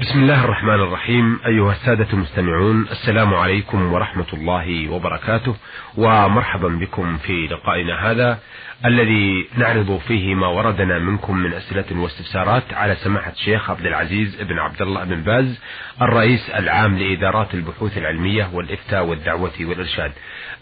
بسم الله الرحمن الرحيم. أيها السادة المستمعون السلام عليكم ورحمة الله وبركاته ومرحبا بكم في لقائنا هذا الذي نعرض فيه ما وردنا منكم من أسئلة واستفسارات على سماحة الشيخ عبد العزيز بن عبد الله بن باز الرئيس العام لإدارات البحوث العلمية والإفتاء والدعوة والإرشاد.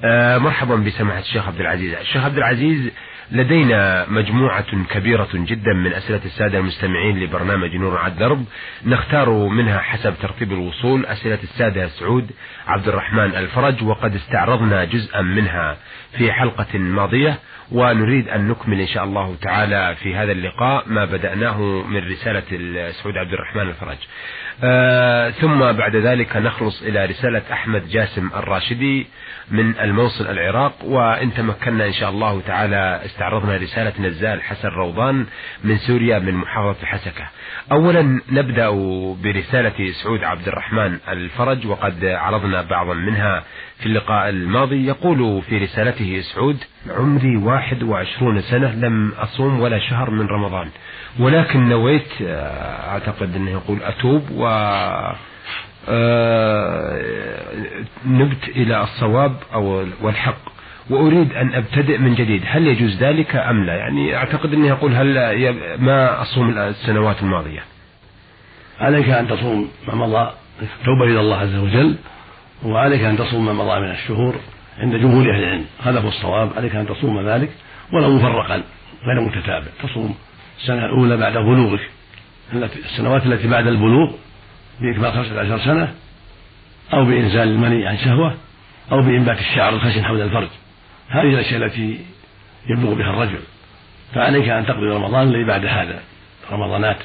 آه، مرحبا بسماحة الشيخ عبد العزيز. الشيخ عبد العزيز لدينا مجموعة كبيرة جدا من أسئلة السادة المستمعين لبرنامج نور على الدرب نختار منها حسب ترتيب الوصول. أسئلة السادة سعود عبد الرحمن الفرج وقد استعرضنا جزءا منها في حلقة ماضية ونريد أن نكمل إن شاء الله تعالى في هذا اللقاء ما بدأناه من رسالة سعود عبد الرحمن الفرج. آه ثم بعد ذلك نخلص إلى رسالة أحمد جاسم الراشدي من الموصل العراق وإن تمكنا إن شاء الله تعالى استعرضنا رسالة نزال حسن روضان من سوريا من محافظة الحسكة أولا نبدأ برسالة سعود عبد الرحمن الفرج وقد عرضنا بعضا منها في اللقاء الماضي. يقول في رسالته سعود عمري واحد وعشرون سنة لم أصوم ولا شهر من رمضان. ولكن نويت آه، أعتقد أنه يقول أتوب و آه، نبت إلى الصواب أو والحق. وأريد أن أبتدئ من جديد. هل يجوز ذلك أم لا؟ يعني أعتقد أنه يقول هل ما أصوم السنوات الماضية. عليك أن تصوم ما مضى توبة إلى الله عز وجل وعليك أن تصوم ما مضى من الشهور عند جمهور أهل العلم. هذا هو الصواب. عليك أن تصوم ذلك ولو مفرقا غير متتابع. تصوم السنة الأولى بعد بلوغك. السنوات التي بعد البلوغ بإكمال خمسة عشر سنة أو بإنزال المني عن شهوة أو بإنبات الشعر الخشن حول الفرج. هذه الأشياء التي يبلغ بها الرجل. فعليك أن تقضي رمضان الذي بعد هذا. رمضانات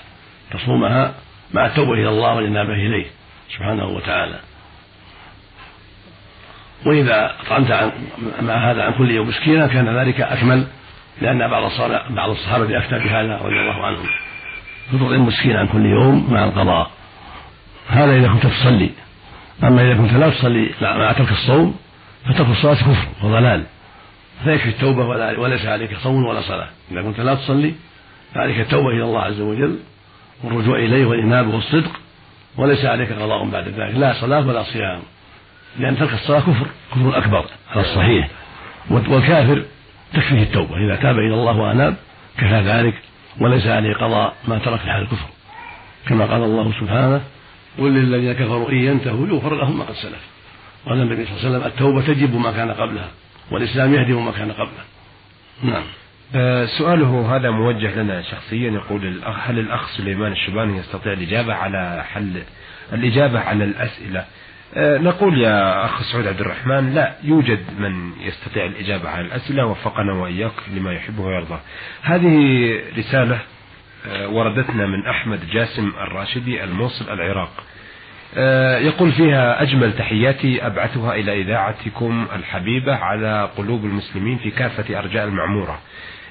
تصومها مع التوبة إلى الله والإنابة إليه سبحانه وتعالى. وإذا أطعمت عن مع هذا عن كل يوم مسكينا كان ذلك أكمل لأن بعض بعض الصحابة أفتى بهذا رضي الله عنهم. فتطعم مسكين عن كل يوم مع القضاء. هذا إذا كنت تصلي. أما إذا كنت لا تصلي مع ترك الصوم فترك الصلاة كفر وضلال. فيكفي التوبة وليس عليك صوم ولا صلاة. إذا كنت لا تصلي فعليك التوبة إلى الله عز وجل والرجوع إليه والإنابة والصدق وليس عليك قضاء بعد ذلك. لا صلاة ولا صيام لأن ترك الصلاة كفر كفر أكبر. على الصحيح والكافر تكفيه التوبة. إذا تاب إلى الله وأناب كفى ذلك وليس عليه قضاء ما ترك في حال الكفر. كما قال الله سبحانه قل للذين كفروا إن ينتهوا يغفر لهم ما قد سلف. قال النبي صلى الله عليه وسلم التوبة تجب ما كان قبلها. والإسلام يهدم ما كان قبله. نعم. آه، سؤاله هذا موجه لنا شخصيا يقول هل الأخ سليمان الشباني يستطيع الإجابة على حل الإجابة على الأسئلة؟ آه، نقول يا أخ سعود عبد الرحمن لا يوجد من يستطيع الإجابة على الأسئلة وفقنا وإياك لما يحبه ويرضى. هذه رسالة آه، وردتنا من أحمد جاسم الراشدي الموصل العراق. يقول فيها أجمل تحياتي أبعثها إلى إذاعتكم الحبيبة على قلوب المسلمين في كافة أرجاء المعمورة.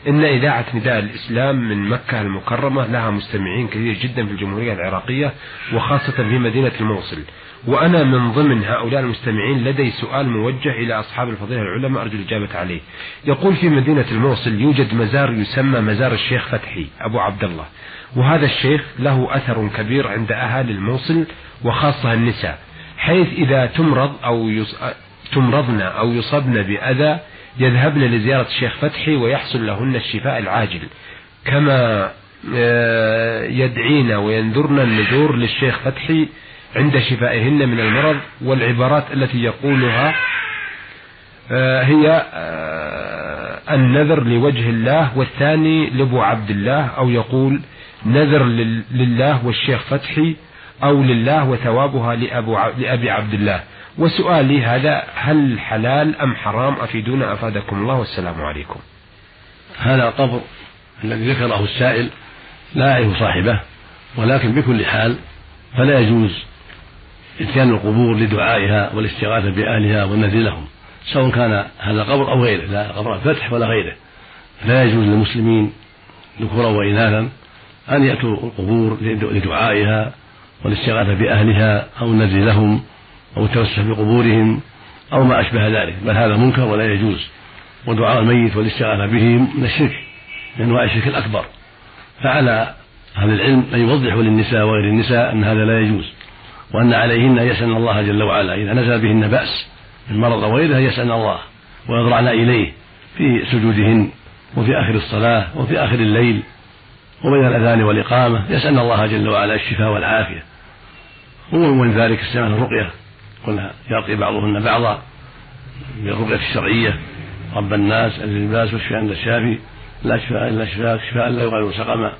إن إذاعة نداء الإسلام من مكة المكرمة لها مستمعين كثير جدا في الجمهورية العراقية وخاصة في مدينة الموصل. وأنا من ضمن هؤلاء المستمعين لدي سؤال موجه إلى أصحاب الفضيلة العلماء أرجو الإجابة عليه. يقول في مدينة الموصل يوجد مزار يسمى مزار الشيخ فتحي أبو عبد الله. وهذا الشيخ له أثر كبير عند أهالي الموصل وخاصة النساء حيث إذا تمرض أو يص... تمرضن أو يصبن بأذى يذهبن لزيارة الشيخ فتحي ويحصل لهن الشفاء العاجل. كما آه، يدعين وينذرن النذور للشيخ فتحي عند شفائهن من المرض والعبارات التي يقولها آه، هي آه، النذر لوجه الله والثاني لأبو عبد الله أو يقول نذر لله والشيخ فتحي أو لله وثوابها لأبو لأبي عبد الله. وسؤالي هذا هل حلال أم حرام؟ أفيدونا أفادكم الله والسلام عليكم. هذا القبر الذي ذكره السائل لا يعرف صاحبه ولكن بكل حال فلا يجوز إتيان القبور لدعائها والاستغاثة بأهلها والنذر لهم سواء كان هذا قبر أو غيره لا قبر الفتح ولا غيره. لا يجوز للمسلمين ذكورا وإناثا أن يأتوا القبور لدعائها والاستغاثة بأهلها أو النذر لهم أو التوسع بقبورهم أو ما أشبه ذلك. بل هذا منكر ولا يجوز. ودعاء الميت والاستغاثة به من الشرك من أنواع الشرك الأكبر. فعلى أهل العلم أن يوضحوا للنساء وغير النساء أن هذا لا يجوز. وأن عليهن أن يسألن الله جل وعلا. إذا نزل بهن بأس من مرض أو غيره يسألن الله. ويضرعن إليه في سجودهن وفي آخر الصلاة وفي آخر الليل وبين الأذان والإقامة يسألن الله جل وعلا الشفاء والعافية. ومن ذلك استعمال الرقية. قلنا يرقي بعضهن بعضا بالرقية الشرعية. رب الناس الباس والشفاء عند الشافي. لا شفاء إلا شفاء شفاء لا يغادر سقما.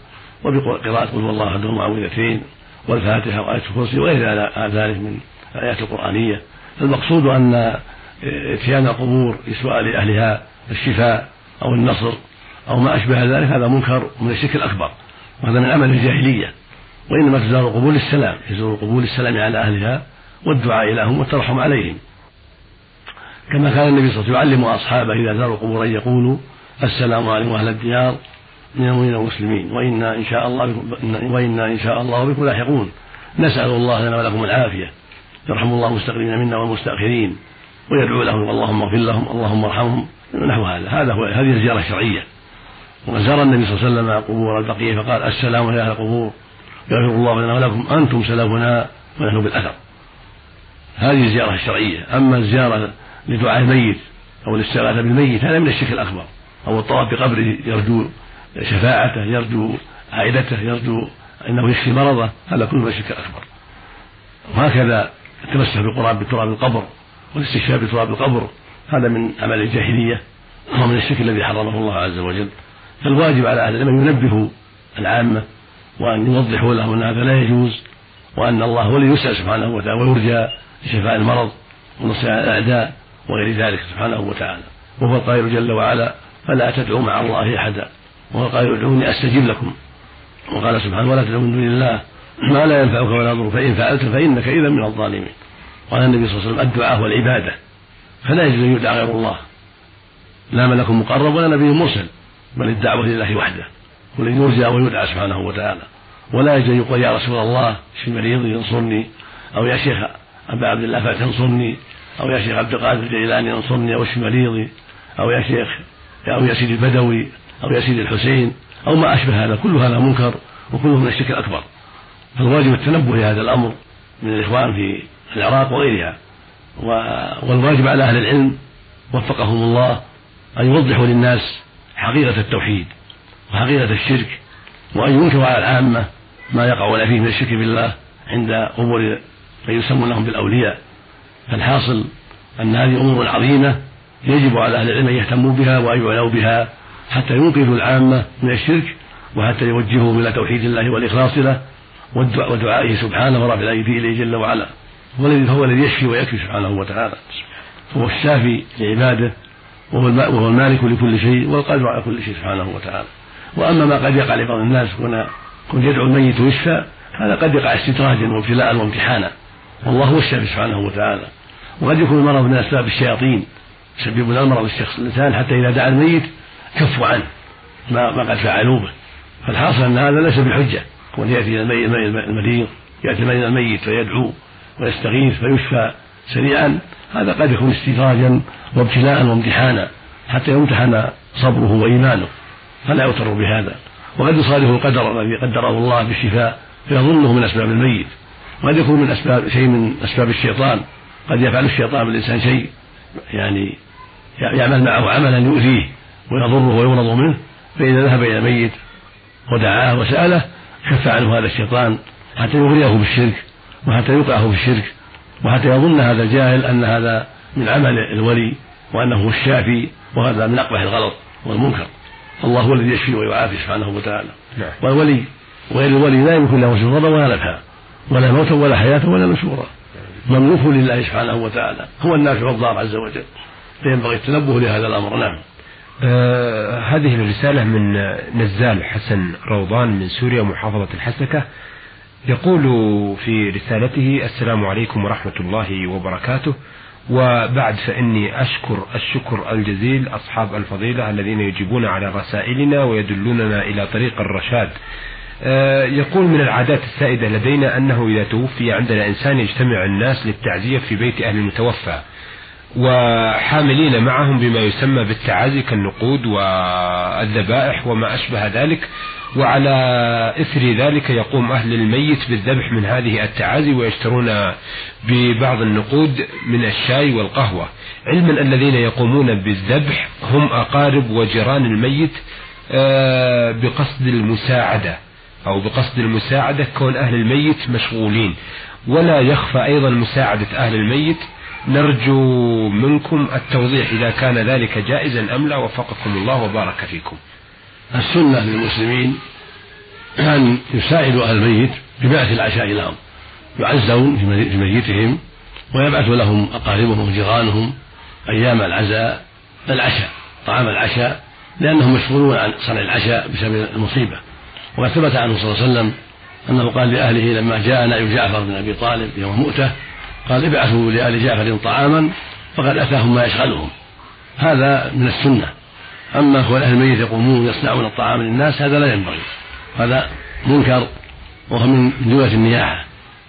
وبقراءة قل الله أحد المعوذتين والفاتحة وآية الكرسي وغير ذلك من الآيات القرآنية. المقصود أن إتيان القبور لسؤال أهلها الشفاء أو النصر أو ما أشبه ذلك هذا منكر من الشرك الأكبر. وهذا من عمل الجاهلية. وإنما تزار القبور للسلام يزور القبور للسلام على أهلها والدعاء لهم والترحم عليهم. كما كان النبي صلى الله عليه وسلم يعلم أصحابه إذا زاروا القبور أن يقولوا السلام عليكم أهل الديار من المؤمنين والمسلمين وإنا إن شاء الله بكم وإنا إن شاء الله بكم لاحقون. نسأل الله لنا ولكم العافية. يرحم الله المستقدمين منا والمستأخرين ويدعو لهم اللهم اغفر لهم اللهم ارحمهم. نحو هذا. هذا هو هذه الزيارة الشرعية. وزار النبي صلى الله عليه وسلم قبور البقية فقال السلام على أهل القبور. يغفر الله لنا ولكم أنتم سلفنا ونحن بالأثر. هذه الزيارة الشرعية. أما الزيارة لدعاء الميت أو الاستغاثة بالميت هذا من الشرك الأكبر. أو الطواف بقبره يرجو شفاعته يرجو عائلته يرجو أنه يشفي مرضه هذا كله من الشرك الأكبر. وهكذا التمسح بالقرآن بتراب القبر والاستشفاء بتراب القبر هذا من أعمال الجاهلية وهو من الشرك الذي حرمه الله عز وجل. فالواجب على أهل العلم أن ينبهوا العامة وأن يوضحوا لهم أن هذا لا يجوز وأن الله هو الذي يسأل سبحانه وتعالى ويرجى لشفاء المرض ونصر الأعداء وغير ذلك سبحانه وتعالى. وهو القائل جل وعلا فلا تدعوا مع الله أحدا وهو القائل ادعوني أستجب لكم وقال سبحانه ولا تدعوا من دون الله ما لا ينفعك ولا يضر فإن فعلت فإنك إذا من الظالمين قال النبي صلى الله عليه وسلم الدعاء هو العبادة فلا يجوز أن يدعى غير الله. لا ملك مقرب ولا نبي مرسل بل الدعوة لله وحده والذي يرجى ويدعى سبحانه وتعالى. ولا يجوز يقول يا رسول الله اشف مريضي ينصرني؟ أو يا شيخ أبا عبد الله فتنصرني أو يا شيخ عبد القادر الجيلاني انصرني أو اشف مريضي أو يا شيخ أو يا سيدي البدوي أو يا سيدي الحسين. أو ما أشبه هذا. كل هذا منكر وكله من الشرك الأكبر. فالواجب التنبه لهذا الأمر من الإخوان في العراق وغيرها. والواجب على أهل العلم وفقهم الله أن يوضحوا للناس حقيقة التوحيد. وحقيقة الشرك. وأن ينكروا على العامة ما يقعون فيه من الشرك بالله عند أمور من يسمونهم بالأولياء. فالحاصل أن هذه أمور عظيمة يجب على أهل العلم أن يهتموا بها وأن يعنوا بها حتى ينقذوا العامة من الشرك وحتى يوجههم إلى توحيد الله والإخلاص له ودعائه سبحانه ورفع الأيدي إليه جل وعلا. هو الذي هو الذي يشفي ويكفي سبحانه وتعالى. هو الشافي لعباده وهو المالك لكل شيء والقادر على كل شيء سبحانه وتعالى. وأما ما قد يقع لبعض الناس كون كن يدعو الميت ويشفى هذا قد يقع استدراجا وابتلاء وامتحانا. والله هو الشافي سبحانه وتعالى. وقد يكون المرض من أسباب الشياطين يسببون المرض الشخص الانسان حتى إذا دعا الميت كفوا عنه ما ما قد فعلوا به. فالحاصل أن هذا ليس بحجه كون يأتي المريض يأتي الميت فيدعو ويستغيث فيشفى سريعا هذا قد يكون استدراجا وابتلاء وامتحانا حتى يمتحن صبره وإيمانه. فلا يغتر بهذا؟ وقد يصادف القدر الذي قدره الله بالشفاء فيظنه من أسباب الميت. وقد يكون من أسباب شيء من أسباب الشيطان. قد يفعل الشيطان بالإنسان شيء يعني يعمل معه عملا يؤذيه ويضره ويغلظ منه فإذا ذهب إلى الميت ودعاه وسأله كف عنه هذا الشيطان حتى يغريه بالشرك وحتى يوقعه في الشرك وحتى يظن هذا الجاهل أن هذا من عمل الولي وأنه هو الشافي وهذا من أقبح الغلط والمنكر. الله هو الذي يشفي ويعافي سبحانه وتعالى. نعم. والولي وغير الولي لا يمكن له شرورا ولا نفعا ولا موتا ولا حياة ولا نشورا. مملوك لله سبحانه وتعالى هو النافع الضار عز وجل. فينبغي التنبه لهذا الأمر. نعم. آه هذه الرسالة من نزال حسن روضان من سوريا محافظة الحسكة. يقول في رسالته السلام عليكم ورحمة الله وبركاته. وبعد فإني أشكر الشكر الجزيل أصحاب الفضيلة الذين يجيبون على رسائلنا ويدلوننا إلى طريق الرشاد. آه، يقول من العادات السائدة لدينا أنه إذا توفي عندنا إنسان يجتمع الناس للتعزية في بيت أهل المتوفى وحاملين معهم بما يسمى بالتعازي كالنقود والذبائح وما أشبه ذلك. وعلى إثر ذلك يقوم أهل الميت بالذبح من هذه التعازي ويشترون ببعض النقود من الشاي والقهوة. علما الذين يقومون بالذبح هم أقارب وجيران الميت آه، بقصد المساعدة أو بقصد المساعدة كون أهل الميت مشغولين. ولا يخفى أيضا مساعدة أهل الميت. نرجو منكم التوضيح إذا كان ذلك جائزا أم لا. وفقكم الله وبارك فيكم. السنة للمسلمين أن يساعدوا أهل الميت ببعث العشاء لهم يعزون في ميتهم ويبعث لهم أقاربهم وجيرانهم أيام العزاء العشاء طعام العشاء لأنهم مشغولون عن صنع العشاء بسبب المصيبة. وقد ثبت عنه صلى الله عليه وسلم أنه قال لأهله لما جاء نائب جعفر بن أبي طالب يوم مؤتة قال ابعثوا لآل جعفر طعاما فقد أتاهم ما يشغلهم. هذا من السنة. أما هو أهل الميت يقومون يصنعون الطعام للناس هذا لا ينبغي. هذا منكر وهو من جملة النياحة.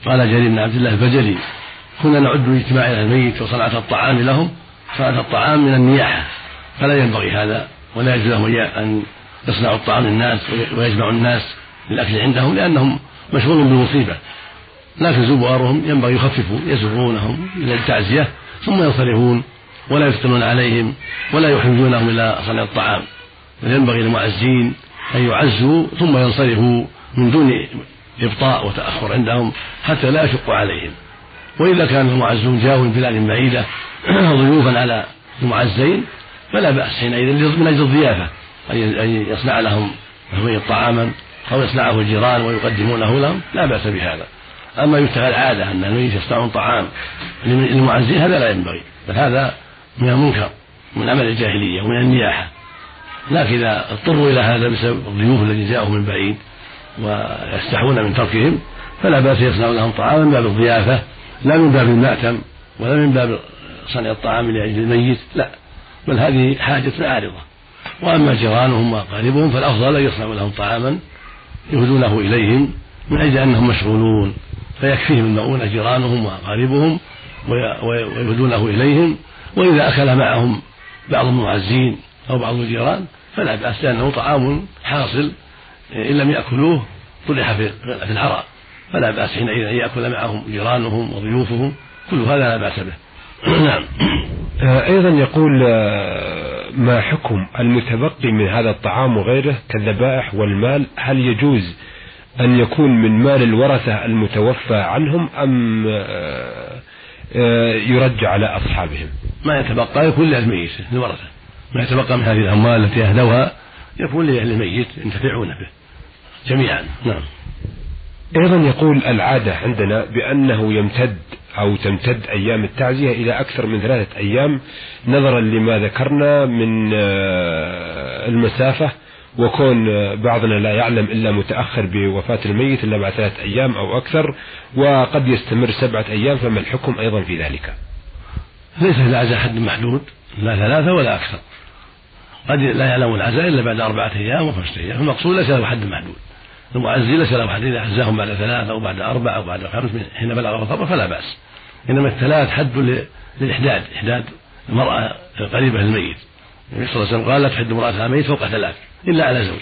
قال جرير بن عبد الله البجلي كنا نعد اجتماع أهل الميت وصنعة الطعام لهم. صنعة الطعام من النياحة. فلا ينبغي هذا ولا يجوز لهم أن يصنعوا الطعام للناس ويجمعوا الناس للأكل عندهم لأنهم مشغول بالمصيبة. لكن زوارهم ينبغي يخففوا يزورونهم إلى التعزية ثم ينصرفون ولا يفتنون عليهم. ولا يحرجونهم إلى صنع الطعام بل ينبغي للمعزين أن يعزوا ثم ينصرفوا من دون إبطاء وتأخر عندهم حتى لا يشق عليهم. وإذا كان المعزون جاءوا من بلاد بعيدة ضيوفا على المعزين فلا بأس حينئذ من أجل الضيافة أن يصنع لهم طعاما أو يصنعه الجيران ويقدمونه لهم لا بأس بهذا. أما يتخذ عادة أن الميت يصنعون طعام للمعزين هذا لا ينبغي بل هذا من المنكر. من عمل الجاهلية ومن النياحة. لكن إذا اضطروا إلى هذا بسبب الضيوف الذين جاءوا من بعيد ويستحون من تركهم فلا بأس يصنعون لهم طعاما من باب الضيافة لا من باب المأتم ولا من باب صنع الطعام لأجل الميت لا. بل هذه حاجة عارضة. وأما جيرانهم وأقاربهم فالأفضل أن يصنعوا لهم طعاما يهدونه إليهم من أجل أنهم مشغولون فيكفيهم المؤونة جيرانهم وأقاربهم ويهدونه إليهم وإذا أكل معهم بعض المعزين أو بعض الجيران فلا بأس لأنه طعام حاصل إن لم يأكلوه طرح في العراء فلا بأس حينئذ أن يأكل معهم جيرانهم وضيوفهم. كل هذا لا بأس به. نعم. آه، أيضا يقول آه، ما حكم المتبقي من هذا الطعام وغيره كالذبائح والمال؟ هل يجوز أن يكون من مال الورثة المتوفى عنهم أم آه، يرجع على أصحابهم؟ ما يتبقى يكون للميت الورثة ما يتبقى من هذه الأموال التي أهدوها يكون لأهل الميت ينتفعون به جميعا. نعم. أيضا يقول العادة عندنا بأنه يمتد أو تمتد أيام التعزية إلى أكثر من ثلاثة أيام نظرا لما ذكرنا من آه، المسافة وكون بعضنا لا يعلم إلا متأخر بوفاة الميت إلا بعد ثلاثة أيام أو أكثر وقد يستمر سبعة أيام فما الحكم أيضا في ذلك؟ ليس العزاء حد محدود لا ثلاثة ولا أكثر. قد لا يعلم العزاء إلا بعد أربعة أيام وخمسة أيام. المقصود ليس له حد محدود. المعزي ليس له حد. إذا عزاهم بعد ثلاثة أو بعد أربعة أو بعد خمس حين بلغ الخبر فلا بأس. إنما الثلاث حد للإحداد إحداد المرأة القريبة للميت. النبي صلى الله عليه وسلم قال لا تحد امرأة الميت فوق ثلاث إلا على زوج.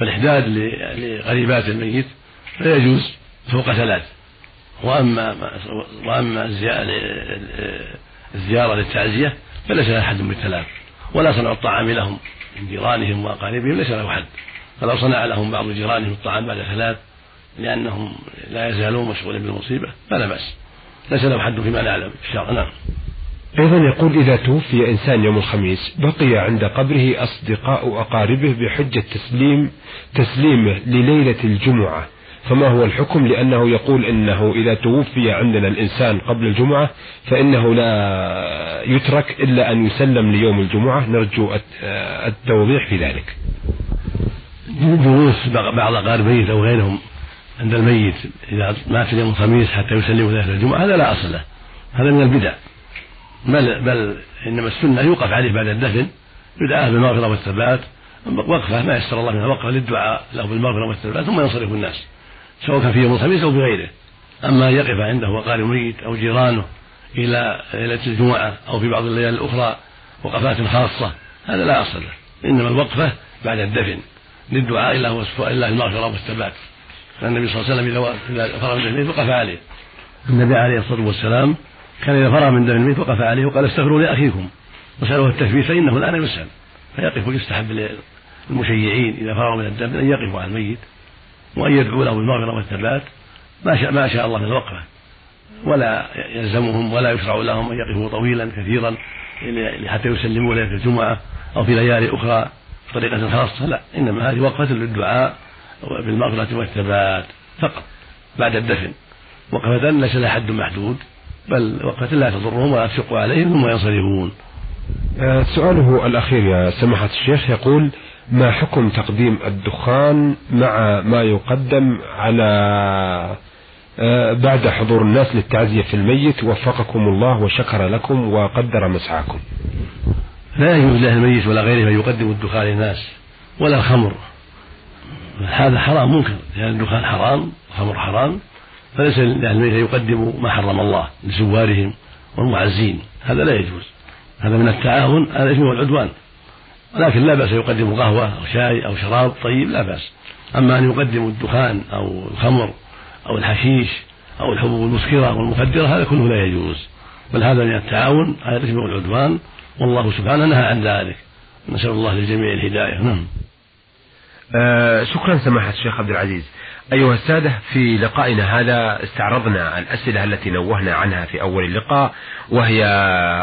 فالإحداد لقريبات الميت لا يجوز فوق ثلاث. وأما وأما الزيارة للتعزية فليس لها حد بالثلاث ولا صنع الطعام لهم من جيرانهم وأقاربهم ليس له حد. فلو صنع لهم بعض جيرانهم الطعام بعد ثلاث لأنهم لا يزالون مشغولين بالمصيبة فلا بأس. ليس له حد فيما نعلم الشرع نعم. أيضا يقول إذا توفي إنسان يوم الخميس بقي عند قبره أصدقاء أقاربه بحجة تسليم تسليمه لليلة الجمعة. فما هو الحكم لأنه يقول إنه إذا توفي عندنا الإنسان قبل الجمعة فإنه لا يترك إلا أن يسلم ليوم الجمعة. نرجو التوضيح في ذلك. جلوس بعض أقاربه أو غيرهم عند الميت إذا مات يوم الخميس حتى يسلموا ليلة الجمعة هذا لا أصل له. هذا من البدع. بل بل إنما السنة يوقف عليه بعد الدفن يدعى بالمغفرة والثبات وقفة ما يسر الله منها وقفة للدعاء له بالمغفرة والثبات ثم ينصرف الناس. سواء في يوم الخميس أو بغيره. أما يقف عنده وقال ميت أو جيرانه إلى ليلة الجمعة أو في بعض الليالي الأخرى وقفات خاصة هذا لا أصل له. إنما الوقفة بعد الدفن. للدعاء له الله المغفرة والثبات. كان النبي صلى الله عليه وسلم إذا فرغ من الميت وقف عليه. النبي عليه الصلاة والسلام كان إذا فرغ من دم الميت وقف عليه وقال استغفروا لأخيكم. وسألوه التثبيت فإنه الآن يسأل فيقف ويستحب للمشيعين إذا فرغوا من الدم أن يقفوا على الميت. وأن يدعوا له بالمغفرة والثبات. ما شاء ما شاء الله من الوقفة. ولا يلزمهم ولا يشرع لهم أن يقفوا طويلا كثيرا حتى يسلموا ليلة الجمعة أو في ليالي أخرى بطريقة خاصة لا إنما هذه وقفة للدعاء بالمغفرة والثبات فقط بعد الدفن. وقفة ليس لها حد محدود بل وقفة لا تضرهم ولا تشق عليهم ثم ينصرفون. آه، سؤاله الأخير يا سماحة الشيخ. يقول ما حكم تقديم الدخان مع ما يقدم على آه، بعد حضور الناس للتعزية في الميت؟ وفقكم الله وشكر لكم وقدر مسعاكم لا يجوز له الميت ولا غيره أن يقدم الدخان للناس ولا الخمر. هذا حرام منكر لأن الدخان حرام الخمر حرام. فليس لأهل الميت أن يقدموا ما حرم الله لزوارهم والمعزين. هذا لا يجوز. هذا من التعاون على الإثم والعدوان. ولكن لا بأس يقدم قهوة أو شاي أو شراب طيب لا بأس. أما أن يقدموا الدخان أو الخمر أو الحشيش أو الحبوب المسكرة والمخدرة هذا كله لا يجوز. بل هذا من التعاون على الإثم والعدوان. والله سبحانه نهى عن ذلك. نسأل الله للجميع الهداية. نعم. آه شكرا سماحة الشيخ عبد العزيز. أيها السادة في لقائنا هذا استعرضنا الأسئلة التي نوهنا عنها في أول اللقاء وهي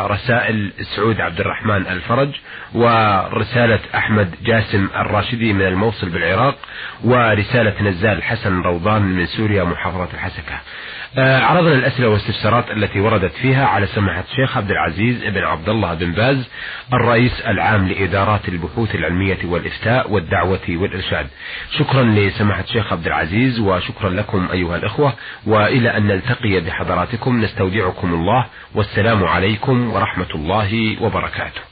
رسائل سعود عبد الرحمن الفرج ورسالة أحمد جاسم الراشدي من الموصل بالعراق ورسالة نزال حسن روضان من سوريا محافظة الحسكة. عرضنا الأسئلة والاستفسارات التي وردت فيها على سماحة الشيخ عبد العزيز بن عبد الله بن باز الرئيس العام لإدارات البحوث العلمية والإفتاء والدعوة والإرشاد. شكرا لسماحة الشيخ عبد العزيز وشكرا لكم أيها الإخوة وإلى أن نلتقي بحضراتكم نستودعكم الله والسلام عليكم ورحمة الله وبركاته.